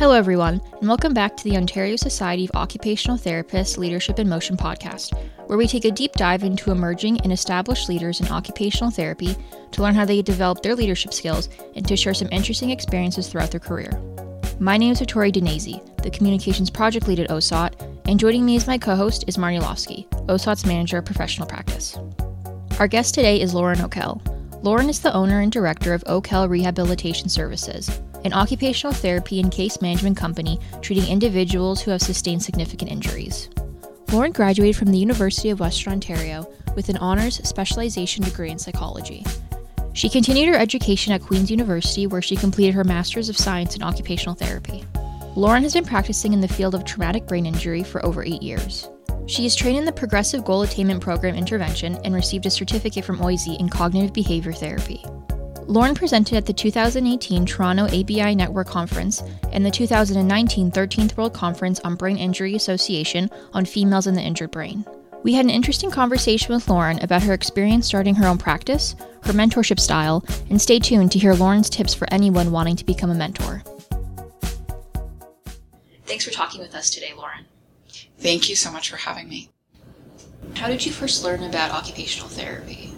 Hello, everyone, and welcome back to the Ontario Society of Occupational Therapists Leadership in Motion podcast, where we take a deep dive into emerging and established leaders in occupational therapy to learn how they develop their leadership skills and to share some interesting experiences throughout their career. My name is Victoria Denese, the Communications Project Lead at OSOT, and joining me as my co host is Marnie Lofsky, OSOT's Manager of Professional Practice. Our guest today is Lauren O'Kell. Lauren is the owner and director of O'Kell Rehabilitation Services, an occupational therapy and case management company treating individuals who have sustained significant injuries. Lauren graduated from the University of Western Ontario with an honors specialization degree in psychology. She continued her education at Queen's University, where she completed her Master's of Science in Occupational Therapy. Lauren has been practicing in the field of traumatic brain injury for over eight years. She is trained in the Progressive Goal Attainment Program intervention and received a certificate from OISE in cognitive behavior therapy. Lauren presented at the 2018 Toronto ABI Network Conference and the 2019 13th World Conference on Brain Injury Association on Females in the Injured Brain. We had an interesting conversation with Lauren about her experience starting her own practice, her mentorship style, and stay tuned to hear Lauren's tips for anyone wanting to become a mentor. Thanks for talking with us today, Lauren. Thank you so much for having me. How did you first learn about occupational therapy?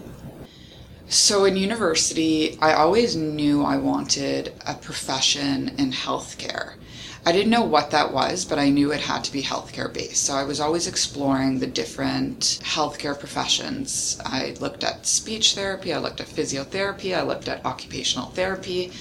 So, in university, I always knew I wanted a profession in healthcare. I didn't know what that was, but I knew it had to be healthcare based. So, I was always exploring the different healthcare professions. I looked at speech therapy, I looked at physiotherapy, I looked at occupational therapy.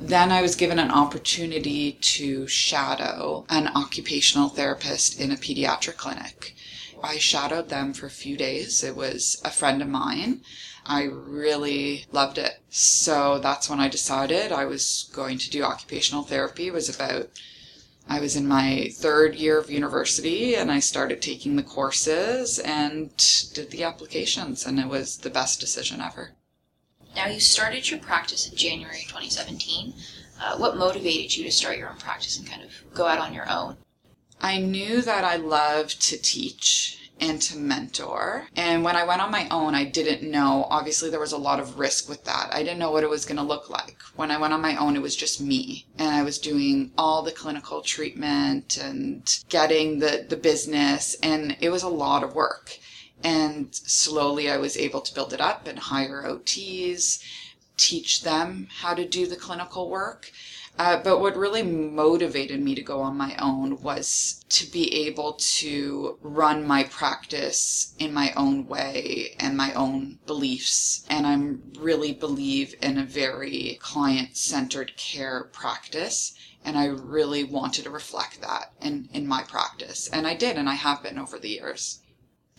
Then I was given an opportunity to shadow an occupational therapist in a pediatric clinic. I shadowed them for a few days. It was a friend of mine. I really loved it. So that's when I decided I was going to do occupational therapy. It was about I was in my third year of university and I started taking the courses and did the applications and it was the best decision ever. Now, you started your practice in January 2017. Uh, what motivated you to start your own practice and kind of go out on your own? I knew that I loved to teach and to mentor. And when I went on my own, I didn't know. Obviously, there was a lot of risk with that. I didn't know what it was going to look like. When I went on my own, it was just me. And I was doing all the clinical treatment and getting the, the business. And it was a lot of work. And slowly I was able to build it up and hire OTs, teach them how to do the clinical work. Uh, but what really motivated me to go on my own was to be able to run my practice in my own way and my own beliefs. And I really believe in a very client centered care practice. And I really wanted to reflect that in, in my practice. And I did, and I have been over the years.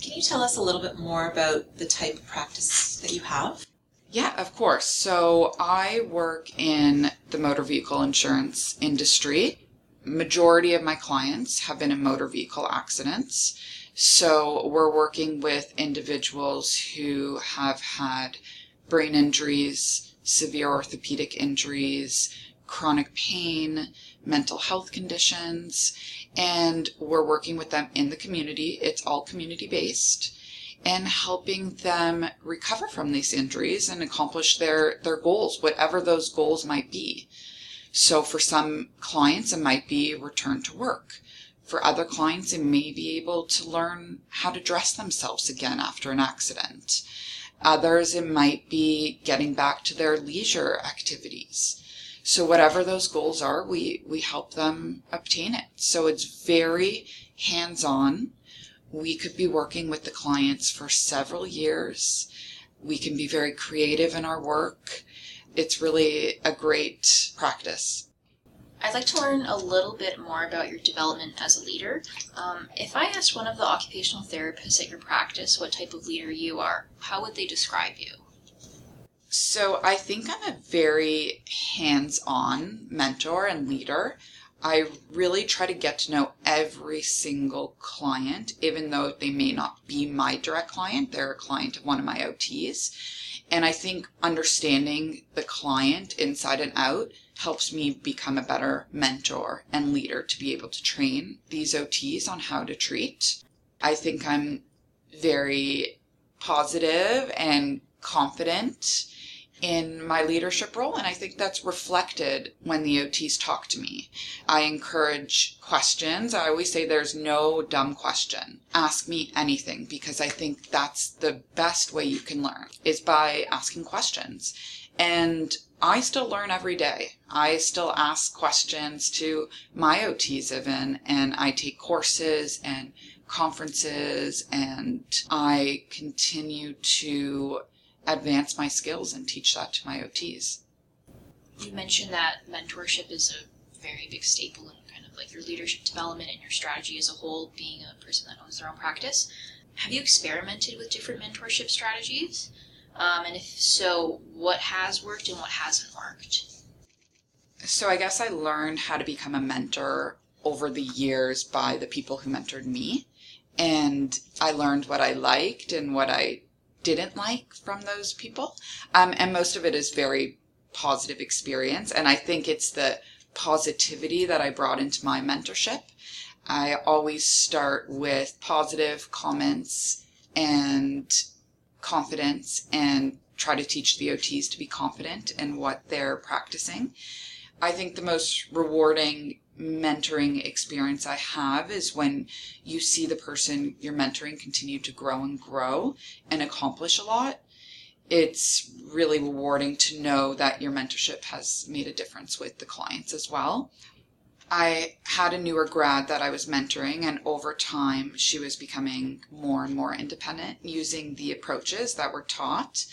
Can you tell us a little bit more about the type of practice that you have? Yeah, of course. So I work in the motor vehicle insurance industry. Majority of my clients have been in motor vehicle accidents. So we're working with individuals who have had brain injuries, severe orthopedic injuries, chronic pain, mental health conditions, and we're working with them in the community. It's all community based and helping them recover from these injuries and accomplish their, their goals, whatever those goals might be. So for some clients, it might be return to work. For other clients, it may be able to learn how to dress themselves again after an accident. Others, it might be getting back to their leisure activities. So whatever those goals are, we, we help them obtain it. So it's very hands on we could be working with the clients for several years. We can be very creative in our work. It's really a great practice. I'd like to learn a little bit more about your development as a leader. Um, if I asked one of the occupational therapists at your practice what type of leader you are, how would they describe you? So, I think I'm a very hands on mentor and leader. I really try to get to know every single client, even though they may not be my direct client. They're a client of one of my OTs. And I think understanding the client inside and out helps me become a better mentor and leader to be able to train these OTs on how to treat. I think I'm very positive and confident in my leadership role, and I think that's reflected when the OTs talk to me. I encourage questions. I always say there's no dumb question. Ask me anything because I think that's the best way you can learn is by asking questions. And I still learn every day. I still ask questions to my OTs even, and I take courses and conferences, and I continue to advance my skills and teach that to my OTs. You mentioned that mentorship is a very big staple in kind of like your leadership development and your strategy as a whole, being a person that owns their own practice. Have you experimented with different mentorship strategies? Um, and if so, what has worked and what hasn't worked? So I guess I learned how to become a mentor over the years by the people who mentored me. And I learned what I liked and what I didn't like from those people. Um, and most of it is very positive experience. And I think it's the positivity that I brought into my mentorship. I always start with positive comments and confidence and try to teach the OTs to be confident in what they're practicing. I think the most rewarding mentoring experience I have is when you see the person you're mentoring continue to grow and grow and accomplish a lot. It's really rewarding to know that your mentorship has made a difference with the clients as well. I had a newer grad that I was mentoring, and over time, she was becoming more and more independent using the approaches that were taught.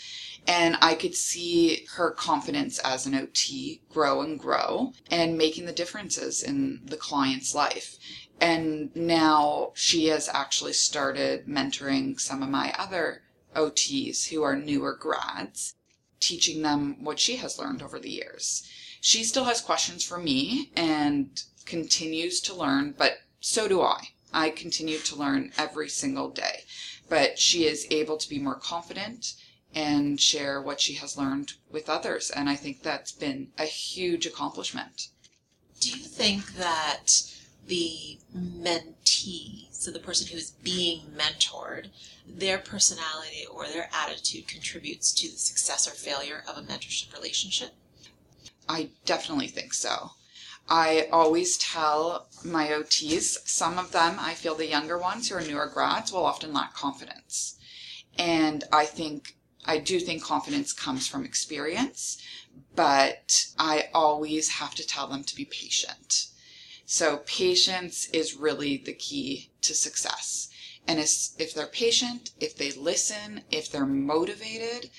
And I could see her confidence as an OT grow and grow and making the differences in the client's life. And now she has actually started mentoring some of my other OTs who are newer grads, teaching them what she has learned over the years. She still has questions for me and continues to learn, but so do I. I continue to learn every single day. But she is able to be more confident and share what she has learned with others. And I think that's been a huge accomplishment. Do you think that the mentee, so the person who is being mentored, their personality or their attitude contributes to the success or failure of a mentorship relationship? I definitely think so. I always tell my OTs, some of them, I feel the younger ones who are newer grads will often lack confidence. And I think, I do think confidence comes from experience, but I always have to tell them to be patient. So patience is really the key to success. And if they're patient, if they listen, if they're motivated,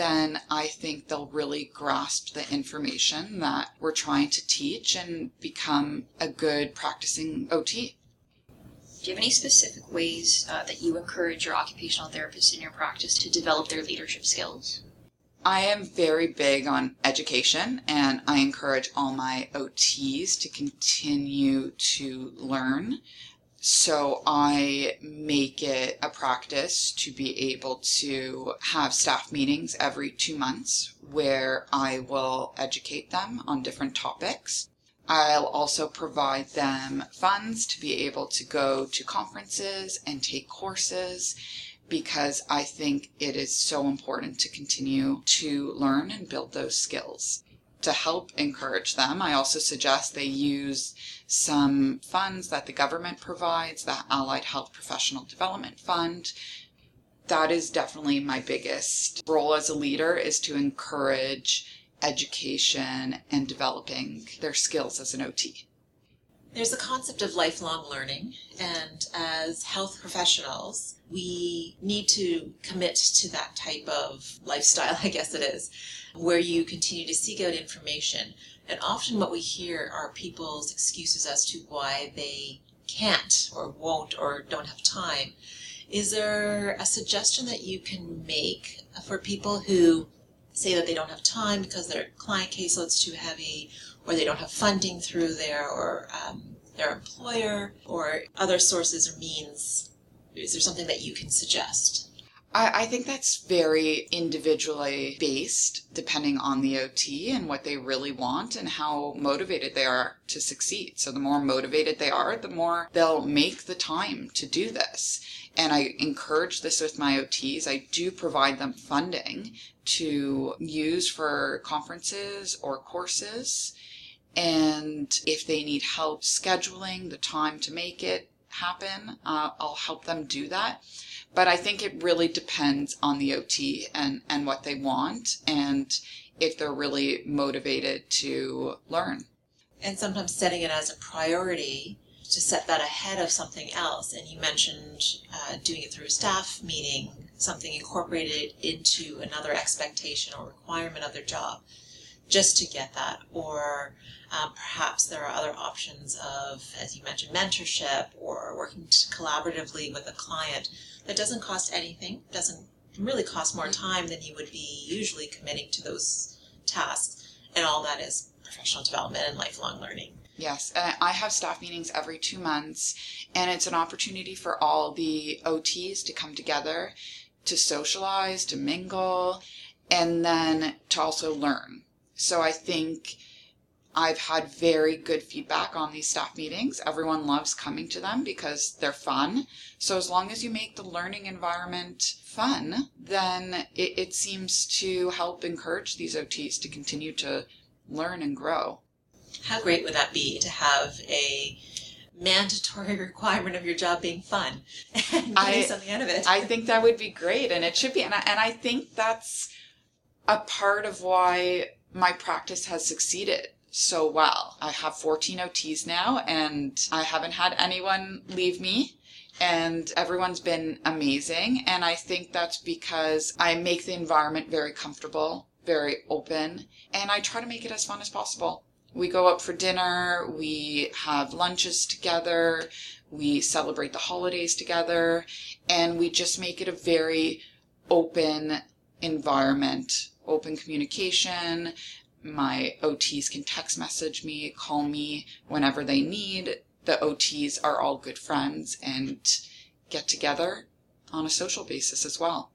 then I think they'll really grasp the information that we're trying to teach and become a good practicing OT. Do you have any specific ways uh, that you encourage your occupational therapists in your practice to develop their leadership skills? I am very big on education and I encourage all my OTs to continue to learn so I make it a practice to be able to have staff meetings every two months where I will educate them on different topics. I'll also provide them funds to be able to go to conferences and take courses because I think it is so important to continue to learn and build those skills to help encourage them, I also suggest they use some funds that the government provides, the Allied Health Professional Development Fund. That is definitely my biggest role as a leader is to encourage education and developing their skills as an OT. There's a concept of lifelong learning, and as health professionals, we need to commit to that type of lifestyle, I guess it is, where you continue to seek out information. And often what we hear are people's excuses as to why they can't or won't or don't have time. Is there a suggestion that you can make for people who say that they don't have time because their client caseload's too heavy or they don't have funding through their or um, their employer or other sources or means? Is there something that you can suggest? I, I think that's very individually based, depending on the OT and what they really want and how motivated they are to succeed. So, the more motivated they are, the more they'll make the time to do this. And I encourage this with my OTs. I do provide them funding to use for conferences or courses. And if they need help scheduling the time to make it happen, uh, I'll help them do that. But I think it really depends on the OT and, and what they want and if they're really motivated to learn. And sometimes setting it as a priority to set that ahead of something else. And you mentioned uh, doing it through a staff meeting, something incorporated into another expectation or requirement of their job just to get that. Or um, perhaps there are other options of, as you mentioned, mentorship or working collaboratively with a client that doesn't cost anything, doesn't really cost more time than you would be usually committing to those tasks. And all that is professional development and lifelong learning. Yes, I have staff meetings every two months, and it's an opportunity for all the OTs to come together, to socialize, to mingle, and then to also learn. So I think I've had very good feedback on these staff meetings. Everyone loves coming to them because they're fun. So as long as you make the learning environment fun, then it, it seems to help encourage these OTs to continue to learn and grow. How great would that be to have a mandatory requirement of your job being fun and getting I, something out of it? I think that would be great, and it should be. And I, and I think that's a part of why my practice has succeeded so well. I have 14 OTs now, and I haven't had anyone leave me and everyone's been amazing. And I think that's because I make the environment very comfortable, very open, and I try to make it as fun as possible. We go up for dinner, we have lunches together, we celebrate the holidays together, and we just make it a very open environment, open communication. My OTs can text message me, call me whenever they need. The OTs are all good friends and get together on a social basis as well.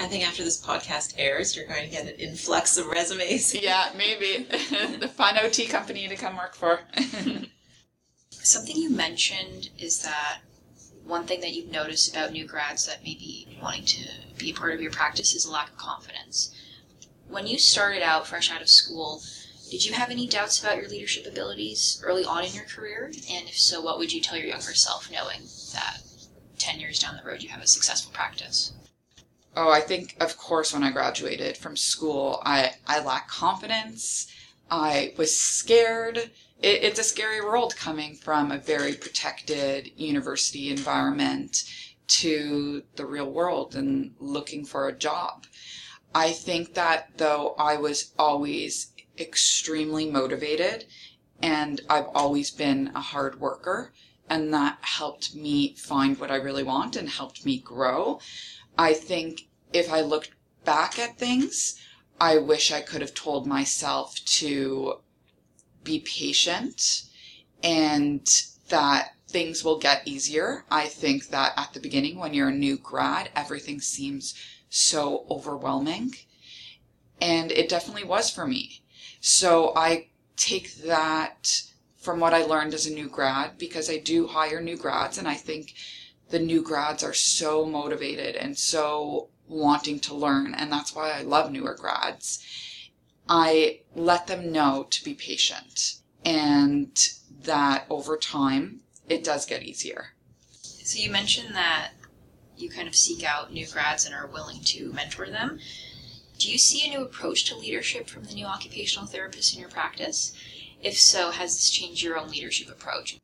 I think after this podcast airs, you're going to get an influx of resumes. yeah, maybe. the fun OT company to come work for. Something you mentioned is that one thing that you've noticed about new grads that may be wanting to be a part of your practice is a lack of confidence. When you started out fresh out of school, did you have any doubts about your leadership abilities early on in your career? And if so, what would you tell your younger self knowing that 10 years down the road you have a successful practice? Oh, I think, of course, when I graduated from school, I, I lacked confidence. I was scared. It, it's a scary world coming from a very protected university environment to the real world and looking for a job. I think that though I was always extremely motivated and I've always been a hard worker, and that helped me find what I really want and helped me grow. I think if I looked back at things, I wish I could have told myself to be patient and that things will get easier. I think that at the beginning, when you're a new grad, everything seems so overwhelming. And it definitely was for me. So I take that from what I learned as a new grad because I do hire new grads and I think the new grads are so motivated and so wanting to learn, and that's why I love newer grads. I let them know to be patient and that over time it does get easier. So you mentioned that you kind of seek out new grads and are willing to mentor them. Do you see a new approach to leadership from the new occupational therapists in your practice? If so, has this changed your own leadership approach?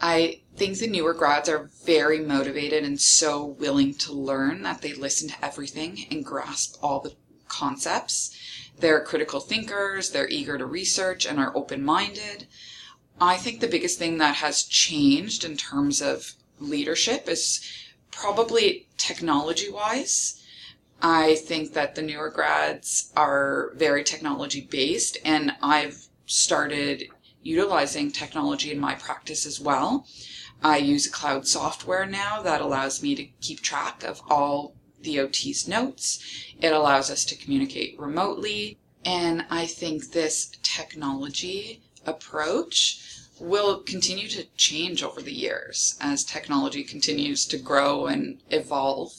I think the newer grads are very motivated and so willing to learn that they listen to everything and grasp all the concepts. They're critical thinkers, they're eager to research, and are open minded. I think the biggest thing that has changed in terms of leadership is probably technology wise. I think that the newer grads are very technology based, and I've started utilizing technology in my practice as well. I use cloud software now that allows me to keep track of all the OT's notes. It allows us to communicate remotely. And I think this technology approach will continue to change over the years as technology continues to grow and evolve.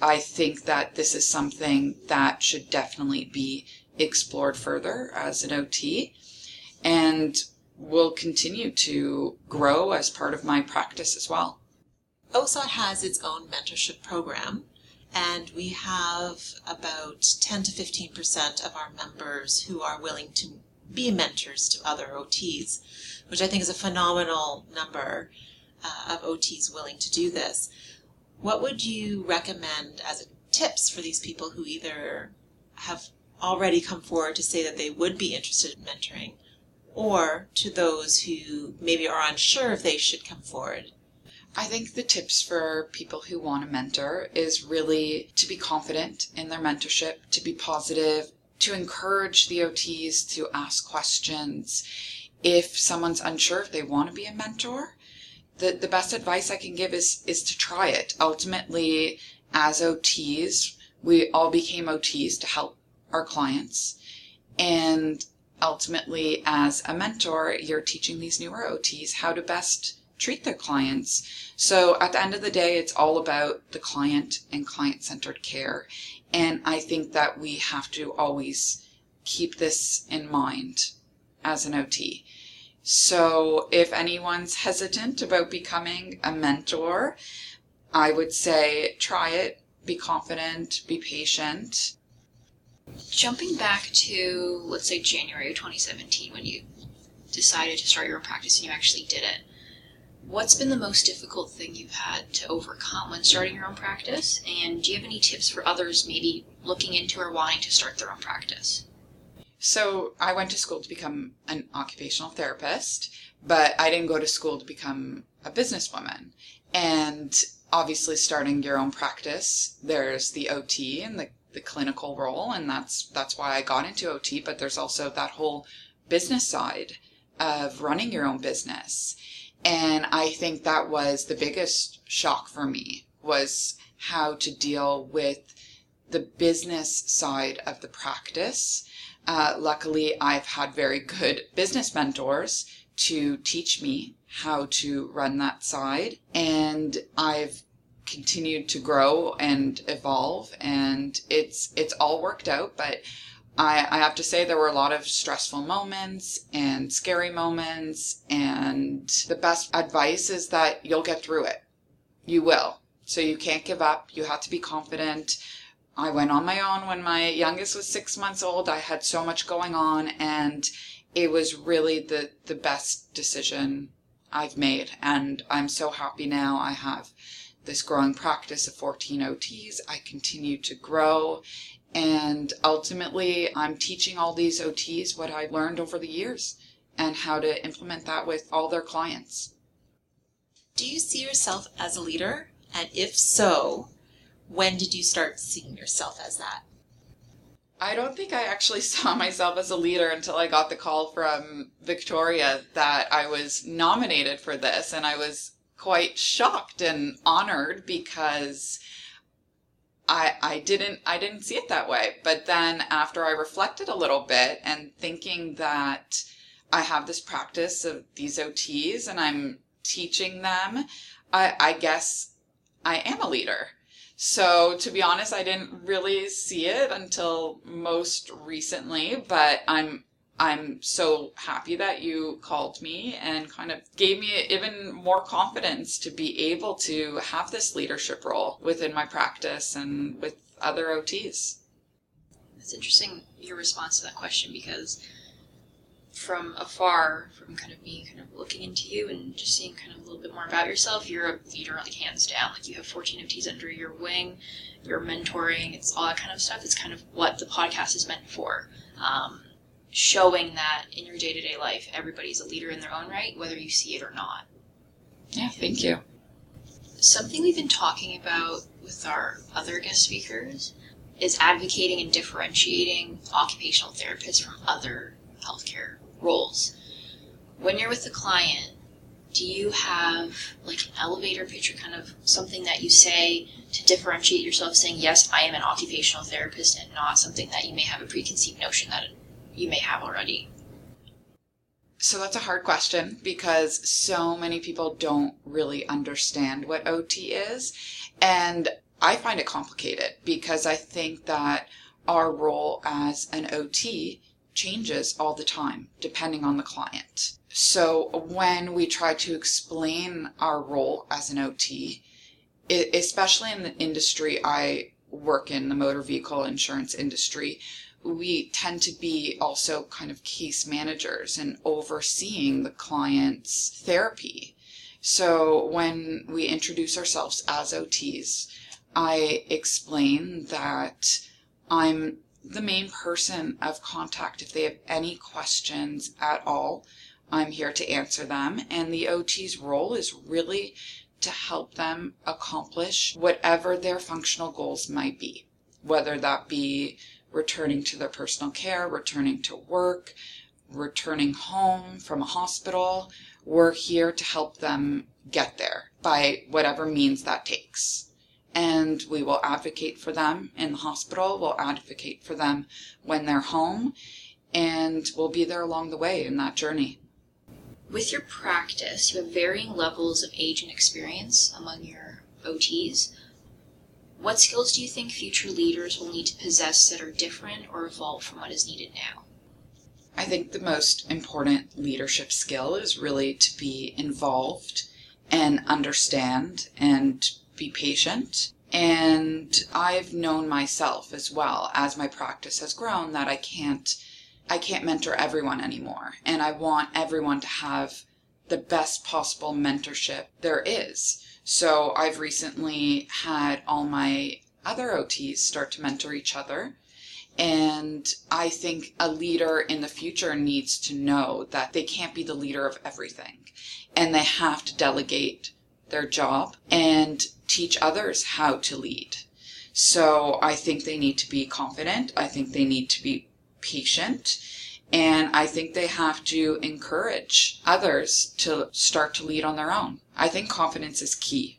I think that this is something that should definitely be explored further as an OT and will continue to grow as part of my practice as well. OSOT has its own mentorship program, and we have about 10 to 15% of our members who are willing to be mentors to other OTs, which I think is a phenomenal number uh, of OTs willing to do this. What would you recommend as tips for these people who either have already come forward to say that they would be interested in mentoring, or to those who maybe are unsure if they should come forward I think the tips for people who want to mentor is really to be confident in their mentorship, to be positive, to encourage the OTs to ask questions. If someone's unsure if they want to be a mentor, the, the best advice I can give is is to try it. Ultimately, as OTs, we all became OTs to help our clients. And ultimately, as a mentor, you're teaching these newer OTs how to best treat their clients. So at the end of the day, it's all about the client and client centered care. And I think that we have to always keep this in mind as an OT. So if anyone's hesitant about becoming a mentor, I would say try it, be confident, be patient. Jumping back to, let's say, January of 2017, when you decided to start your own practice and you actually did it, What's been the most difficult thing you've had to overcome when starting your own practice? And do you have any tips for others maybe looking into or wanting to start their own practice? So, I went to school to become an occupational therapist, but I didn't go to school to become a businesswoman. And obviously, starting your own practice, there's the OT and the, the clinical role, and that's that's why I got into OT. But there's also that whole business side of running your own business and I think that was the biggest shock for me was how to deal with the business side of the practice. Uh, luckily, I've had very good business mentors to teach me how to run that side. And I've continued to grow and evolve and it's it's all worked out but I, I have to say there were a lot of stressful moments and scary moments and the best advice is that you'll get through it. You will. So you can't give up. You have to be confident. I went on my own when my youngest was six months old. I had so much going on and it was really the the best decision i've made and i'm so happy now i have this growing practice of 14 ots i continue to grow and ultimately, I'm teaching all these OTs what I've learned over the years and how to implement that with all their clients. Do you see yourself as a leader? And if so, when did you start seeing yourself as that? I don't think I actually saw myself as a leader until I got the call from Victoria that I was nominated for this. And I was quite shocked and honored because I, I didn't I didn't see it that way. But then after I reflected a little bit and thinking that I have this practice of these OTs and I'm teaching them, I, I guess I am a leader. So to be honest, I didn't really see it until most recently, but I'm I'm so happy that you called me and kind of gave me even more confidence to be able to have this leadership role within my practice and with other OTs. That's interesting your response to that question because from afar, from kind of me kind of looking into you and just seeing kind of a little bit more about yourself, you're a leader like hands down. Like you have 14 OTs under your wing, you're mentoring, it's all that kind of stuff. It's kind of what the podcast is meant for. Um, showing that in your day to day life, everybody's a leader in their own right, whether you see it or not. Yeah, thank you. Something we've been talking about with our other guest speakers is advocating and differentiating occupational therapists from other healthcare roles. When you're with a client, do you have like an elevator pitch or kind of something that you say to differentiate yourself saying yes i am an occupational therapist and not something that you may have a preconceived notion that you may have already so that's a hard question because so many people don't really understand what OT is. And I find it complicated because I think that our role as an OT changes all the time depending on the client. So when we try to explain our role as an OT, especially in the industry I work in, the motor vehicle insurance industry, we tend to be also kind of case managers and overseeing the client's therapy. So when we introduce ourselves as OTs, I explain that I'm the main person of contact. If they have any questions at all, I'm here to answer them. And the OT's role is really to help them accomplish whatever their functional goals might be, whether that be returning to their personal care, returning to work, returning home from a hospital. We're here to help them get there by whatever means that takes. And we will advocate for them in the hospital, we'll advocate for them when they're home, and we'll be there along the way in that journey. With your practice, you have varying levels of age and experience among your OTs. What skills do you think future leaders will need to possess that are different or evolve from what is needed now? I think the most important leadership skill is really to be involved and understand and be patient. And I've known myself as well as my practice has grown that I can't I can't mentor everyone anymore. And I want everyone to have the best possible mentorship there is. So I've recently had all my other OTs start to mentor each other. And I think a leader in the future needs to know that they can't be the leader of everything and they have to delegate their job and teach others how to lead. So I think they need to be confident. I think they need to be patient. And I think they have to encourage others to start to lead on their own. I think confidence is key.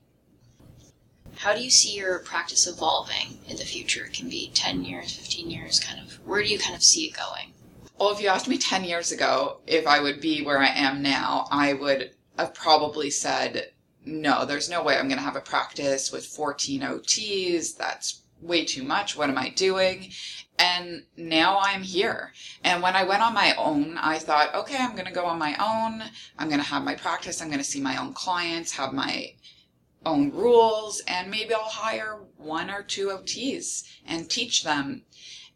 How do you see your practice evolving in the future? It can be 10 years, 15 years, kind of. Where do you kind of see it going? Well, if you asked me 10 years ago if I would be where I am now, I would have probably said, no, there's no way I'm going to have a practice with 14 OTs. That's way too much. What am I doing? And now I'm here. And when I went on my own, I thought, okay, I'm going to go on my own. I'm going to have my practice. I'm going to see my own clients, have my own rules, and maybe I'll hire one or two OTs and teach them.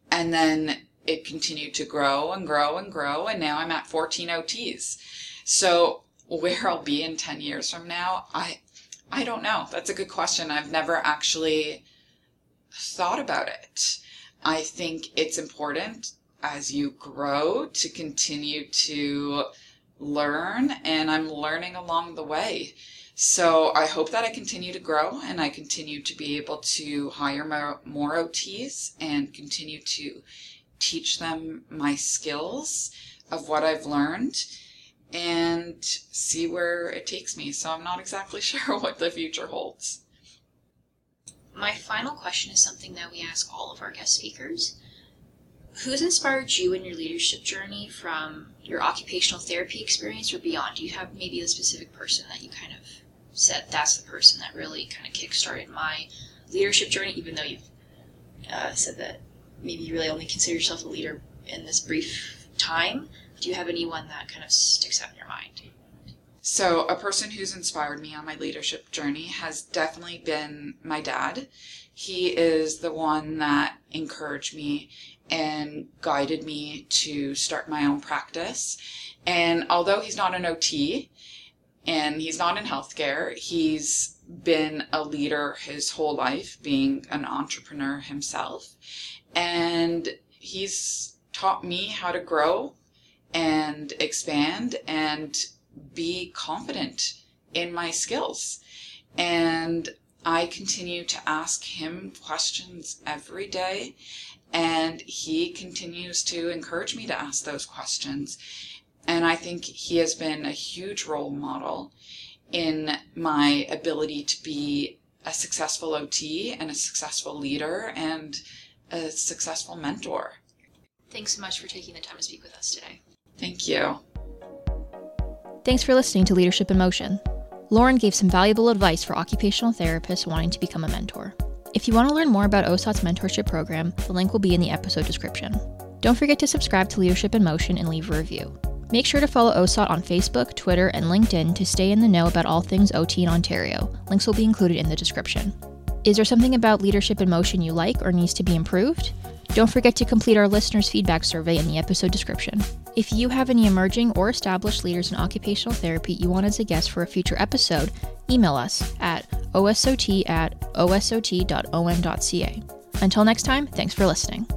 And then it continued to grow and grow and grow. And now I'm at 14 OTs. So where I'll be in 10 years from now, I, I don't know. That's a good question. I've never actually thought about it. I think it's important as you grow to continue to learn, and I'm learning along the way. So I hope that I continue to grow and I continue to be able to hire more, more OTs and continue to teach them my skills of what I've learned and see where it takes me. So I'm not exactly sure what the future holds. My final question is something that we ask all of our guest speakers. Who's inspired you in your leadership journey from your occupational therapy experience or beyond? Do you have maybe a specific person that you kind of said that's the person that really kind of kickstarted my leadership journey, even though you've uh, said that maybe you really only consider yourself a leader in this brief time? Do you have anyone that kind of sticks out in your mind? So, a person who's inspired me on my leadership journey has definitely been my dad. He is the one that encouraged me and guided me to start my own practice. And although he's not an OT and he's not in healthcare, he's been a leader his whole life, being an entrepreneur himself. And he's taught me how to grow and expand and be confident in my skills. And I continue to ask him questions every day, and he continues to encourage me to ask those questions. And I think he has been a huge role model in my ability to be a successful OT and a successful leader and a successful mentor. Thanks so much for taking the time to speak with us today. Thank you. Thanks for listening to Leadership in Motion. Lauren gave some valuable advice for occupational therapists wanting to become a mentor. If you want to learn more about OSOT's mentorship program, the link will be in the episode description. Don't forget to subscribe to Leadership in Motion and leave a review. Make sure to follow OSOT on Facebook, Twitter, and LinkedIn to stay in the know about all things OT in Ontario. Links will be included in the description. Is there something about Leadership in Motion you like or needs to be improved? Don't forget to complete our listeners' feedback survey in the episode description. If you have any emerging or established leaders in occupational therapy you want as a guest for a future episode, email us at osot at osot.on.ca. Until next time, thanks for listening.